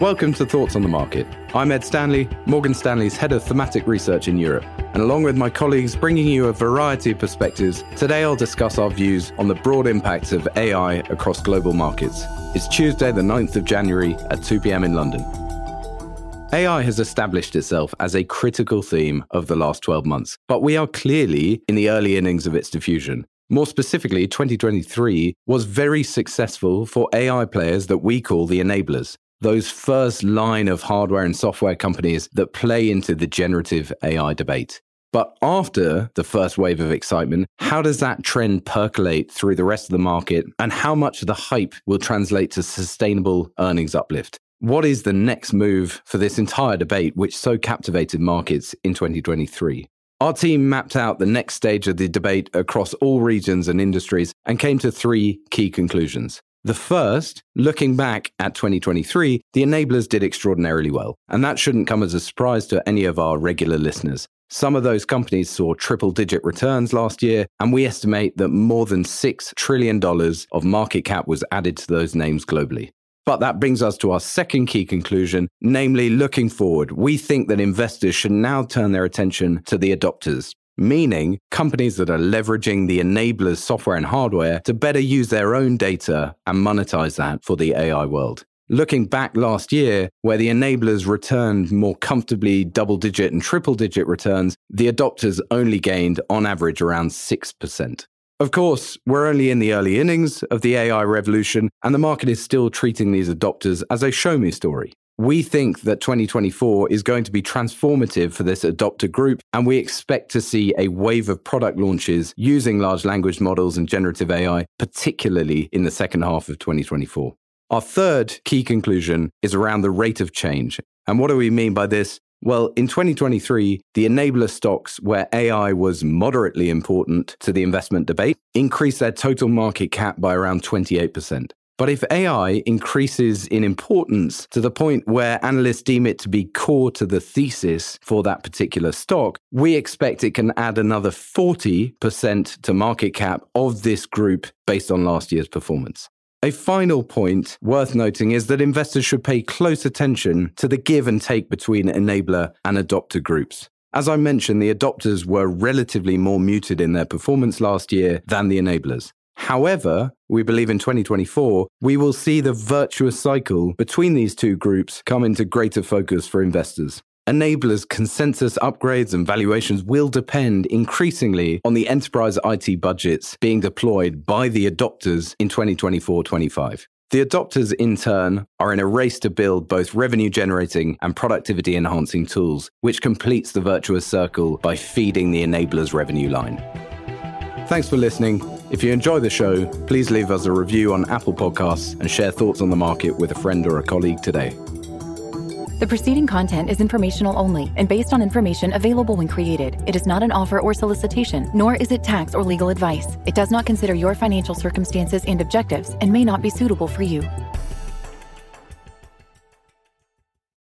Welcome to Thoughts on the Market. I'm Ed Stanley, Morgan Stanley's head of thematic research in Europe. And along with my colleagues bringing you a variety of perspectives, today I'll discuss our views on the broad impacts of AI across global markets. It's Tuesday, the 9th of January at 2 p.m. in London. AI has established itself as a critical theme of the last 12 months, but we are clearly in the early innings of its diffusion. More specifically, 2023 was very successful for AI players that we call the enablers those first line of hardware and software companies that play into the generative AI debate. But after the first wave of excitement, how does that trend percolate through the rest of the market? And how much of the hype will translate to sustainable earnings uplift? What is the next move for this entire debate, which so captivated markets in 2023? Our team mapped out the next stage of the debate across all regions and industries and came to three key conclusions. The first, looking back at 2023, the enablers did extraordinarily well. And that shouldn't come as a surprise to any of our regular listeners. Some of those companies saw triple digit returns last year, and we estimate that more than $6 trillion of market cap was added to those names globally. But that brings us to our second key conclusion, namely looking forward. We think that investors should now turn their attention to the adopters, meaning companies that are leveraging the enablers software and hardware to better use their own data and monetize that for the AI world. Looking back last year, where the enablers returned more comfortably double digit and triple digit returns, the adopters only gained on average around 6%. Of course, we're only in the early innings of the AI revolution, and the market is still treating these adopters as a show me story. We think that 2024 is going to be transformative for this adopter group, and we expect to see a wave of product launches using large language models and generative AI, particularly in the second half of 2024. Our third key conclusion is around the rate of change. And what do we mean by this? Well, in 2023, the enabler stocks where AI was moderately important to the investment debate increased their total market cap by around 28%. But if AI increases in importance to the point where analysts deem it to be core to the thesis for that particular stock, we expect it can add another 40% to market cap of this group based on last year's performance. A final point worth noting is that investors should pay close attention to the give and take between enabler and adopter groups. As I mentioned, the adopters were relatively more muted in their performance last year than the enablers. However, we believe in 2024, we will see the virtuous cycle between these two groups come into greater focus for investors. Enablers, consensus upgrades, and valuations will depend increasingly on the enterprise IT budgets being deployed by the adopters in 2024 25. The adopters, in turn, are in a race to build both revenue generating and productivity enhancing tools, which completes the virtuous circle by feeding the enablers' revenue line. Thanks for listening. If you enjoy the show, please leave us a review on Apple Podcasts and share thoughts on the market with a friend or a colleague today. The preceding content is informational only and based on information available when created. It is not an offer or solicitation, nor is it tax or legal advice. It does not consider your financial circumstances and objectives and may not be suitable for you.